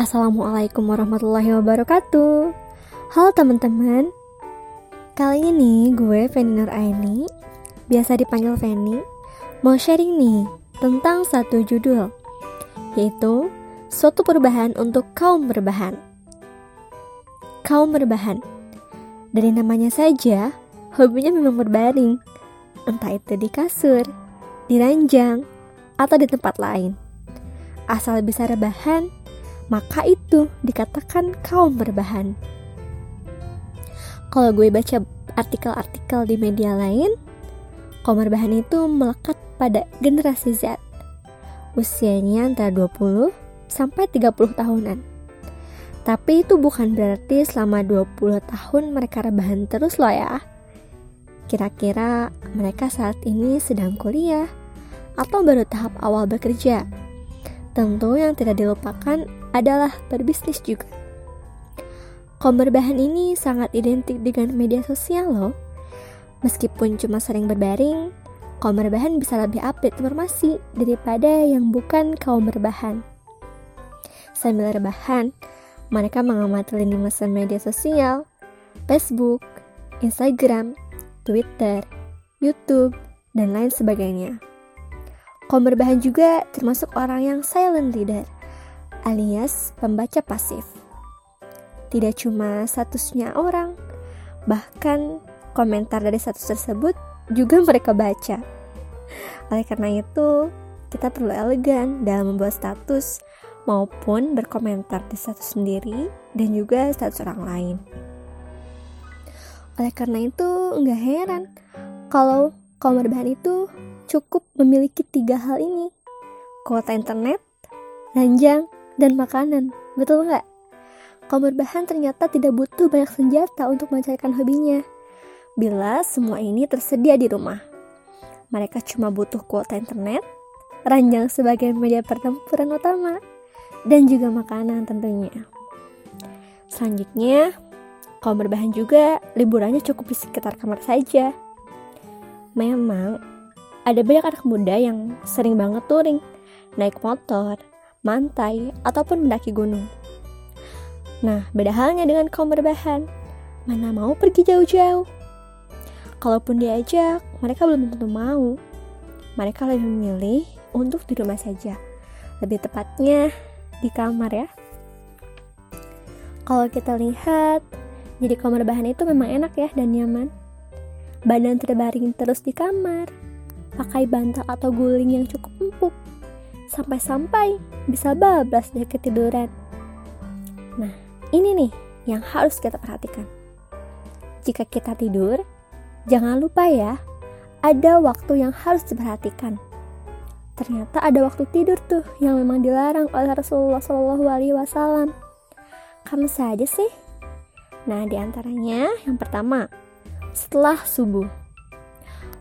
Assalamualaikum warahmatullahi wabarakatuh. Halo teman-teman. Kali ini gue Feni Nur Aini Biasa dipanggil Feni Mau sharing nih tentang satu judul Yaitu Suatu perubahan untuk kaum berbahan. Kaum berbahan. Dari namanya saja Hobinya memang berbaring. Entah itu di kasur Di ranjang Atau di tempat lain. Asal bisa rebahan maka itu dikatakan kaum berbahan. Kalau gue baca artikel-artikel di media lain, kaum berbahan itu melekat pada generasi Z. Usianya antara 20 sampai 30 tahunan. Tapi itu bukan berarti selama 20 tahun mereka rebahan terus loh ya. Kira-kira mereka saat ini sedang kuliah atau baru tahap awal bekerja. Tentu yang tidak dilupakan adalah berbisnis juga. Komer bahan ini sangat identik dengan media sosial loh. Meskipun cuma sering berbaring, kaum berbahan bisa lebih update informasi daripada yang bukan kaum berbahan. Sambil rebahan, mereka mengamati lini masa media sosial, Facebook, Instagram, Twitter, YouTube, dan lain sebagainya. Kaum berbahan juga termasuk orang yang silent leader – alias pembaca pasif. Tidak cuma statusnya orang, bahkan komentar dari status tersebut juga mereka baca. Oleh karena itu, kita perlu elegan dalam membuat status maupun berkomentar di status sendiri dan juga status orang lain. Oleh karena itu, nggak heran kalau kaum berbahan itu cukup memiliki tiga hal ini. Kuota internet, ranjang, dan makanan. Betul nggak? Kaum berbahan ternyata tidak butuh banyak senjata untuk mencarikan hobinya. Bila semua ini tersedia di rumah. Mereka cuma butuh kuota internet, ranjang sebagai media pertempuran utama, dan juga makanan tentunya. Selanjutnya, kaum berbahan juga liburannya cukup di sekitar kamar saja. Memang, ada banyak anak muda yang sering banget touring, naik motor, mantai, ataupun mendaki gunung. Nah, beda halnya dengan kaum berbahan. Mana mau pergi jauh-jauh? Kalaupun diajak, mereka belum tentu mau. Mereka lebih memilih untuk di rumah saja. Lebih tepatnya di kamar ya. Kalau kita lihat, jadi kaum berbahan itu memang enak ya dan nyaman. Badan terbaring terus di kamar, pakai bantal atau guling yang cukup empuk sampai-sampai bisa bablas dari ketiduran. Nah, ini nih yang harus kita perhatikan. Jika kita tidur, jangan lupa ya, ada waktu yang harus diperhatikan. Ternyata ada waktu tidur tuh yang memang dilarang oleh Rasulullah Shallallahu Alaihi Wasallam. Kamu saja sih? Nah, di antaranya yang pertama, setelah subuh.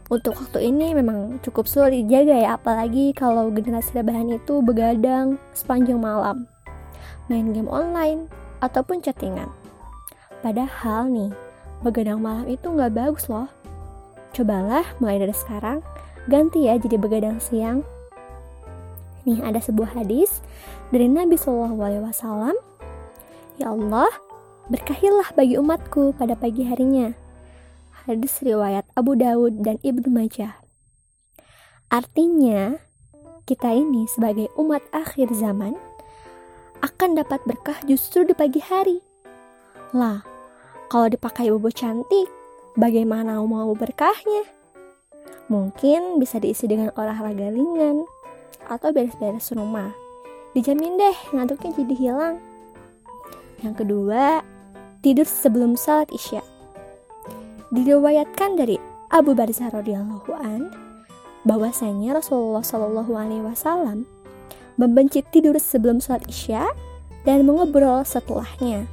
Untuk waktu ini memang cukup sulit dijaga ya, apalagi kalau generasi rebahan itu begadang sepanjang malam, main game online, ataupun chattingan. Padahal nih, begadang malam itu nggak bagus loh. Cobalah mulai dari sekarang, ganti ya jadi begadang siang. Nih ada sebuah hadis dari Nabi Shallallahu Alaihi Wasallam. Ya Allah, berkahilah bagi umatku pada pagi harinya hadis riwayat Abu Dawud dan Ibnu Majah. Artinya, kita ini sebagai umat akhir zaman akan dapat berkah justru di pagi hari. Lah, kalau dipakai bobo cantik, bagaimana mau berkahnya? Mungkin bisa diisi dengan olahraga ringan atau beres-beres rumah. Dijamin deh ngantuknya jadi hilang. Yang kedua, tidur sebelum salat isya. Diriwayatkan dari Abu Barzah radhiyallahu an bahwasanya Rasulullah Shallallahu alaihi wasallam membenci tidur sebelum sholat Isya dan mengobrol setelahnya.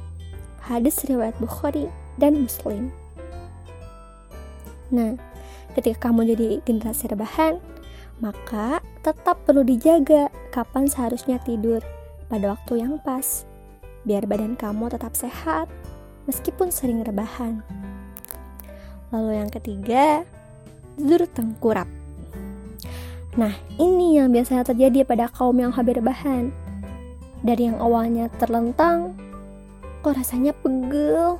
Hadis riwayat Bukhari dan Muslim. Nah, ketika kamu jadi generasi rebahan, maka tetap perlu dijaga kapan seharusnya tidur pada waktu yang pas, biar badan kamu tetap sehat meskipun sering rebahan. Lalu yang ketiga, tidur tengkurap. Nah, ini yang biasanya terjadi pada kaum yang hampir bahan. Dari yang awalnya terlentang, kok rasanya pegel,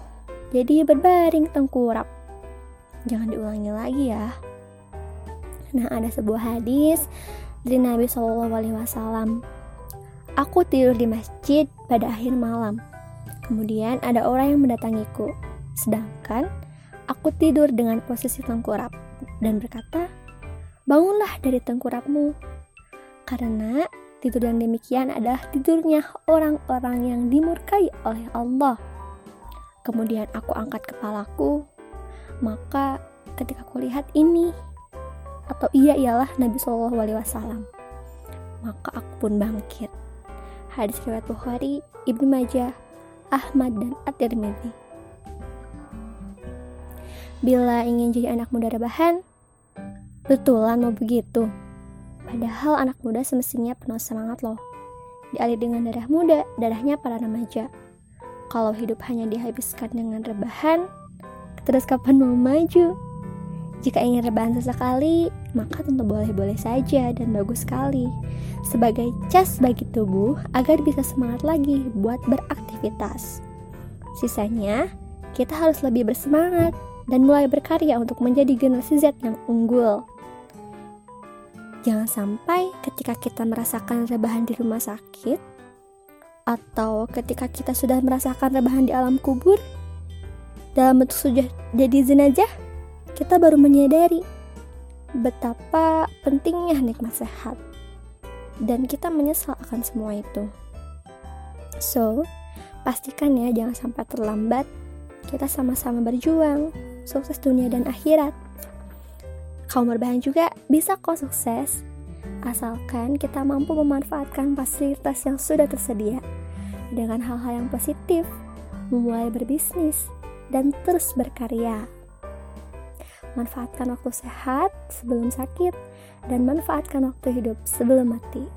jadi berbaring tengkurap. Jangan diulangi lagi ya. Nah, ada sebuah hadis dari Nabi Shallallahu Alaihi Wasallam. Aku tidur di masjid pada akhir malam. Kemudian ada orang yang mendatangiku. Sedangkan aku tidur dengan posisi tengkurap dan berkata, Bangunlah dari tengkurapmu. Karena tidur yang demikian adalah tidurnya orang-orang yang dimurkai oleh Allah. Kemudian aku angkat kepalaku, maka ketika aku lihat ini, atau ia ialah Nabi Shallallahu Alaihi Wasallam. Maka aku pun bangkit. Hadis riwayat Bukhari, Ibnu Majah, Ahmad dan At-Tirmidzi. Bila ingin jadi anak muda rebahan, betulan mau begitu. Padahal anak muda semestinya penuh semangat loh. Dialih dengan darah muda, darahnya para remaja. Kalau hidup hanya dihabiskan dengan rebahan, terus kapan mau maju? Jika ingin rebahan sesekali, maka tentu boleh-boleh saja dan bagus sekali. Sebagai cas bagi tubuh agar bisa semangat lagi buat beraktivitas. Sisanya, kita harus lebih bersemangat dan mulai berkarya untuk menjadi generasi Z yang unggul. Jangan sampai ketika kita merasakan rebahan di rumah sakit, atau ketika kita sudah merasakan rebahan di alam kubur, dalam bentuk sudah jadi jenazah, kita baru menyadari betapa pentingnya nikmat sehat. Dan kita menyesal akan semua itu. So, pastikan ya jangan sampai terlambat. Kita sama-sama berjuang, sukses dunia dan akhirat. Kaum berbahan juga bisa kok sukses, asalkan kita mampu memanfaatkan fasilitas yang sudah tersedia dengan hal-hal yang positif, memulai berbisnis, dan terus berkarya manfaatkan waktu sehat sebelum sakit, dan manfaatkan waktu hidup sebelum mati.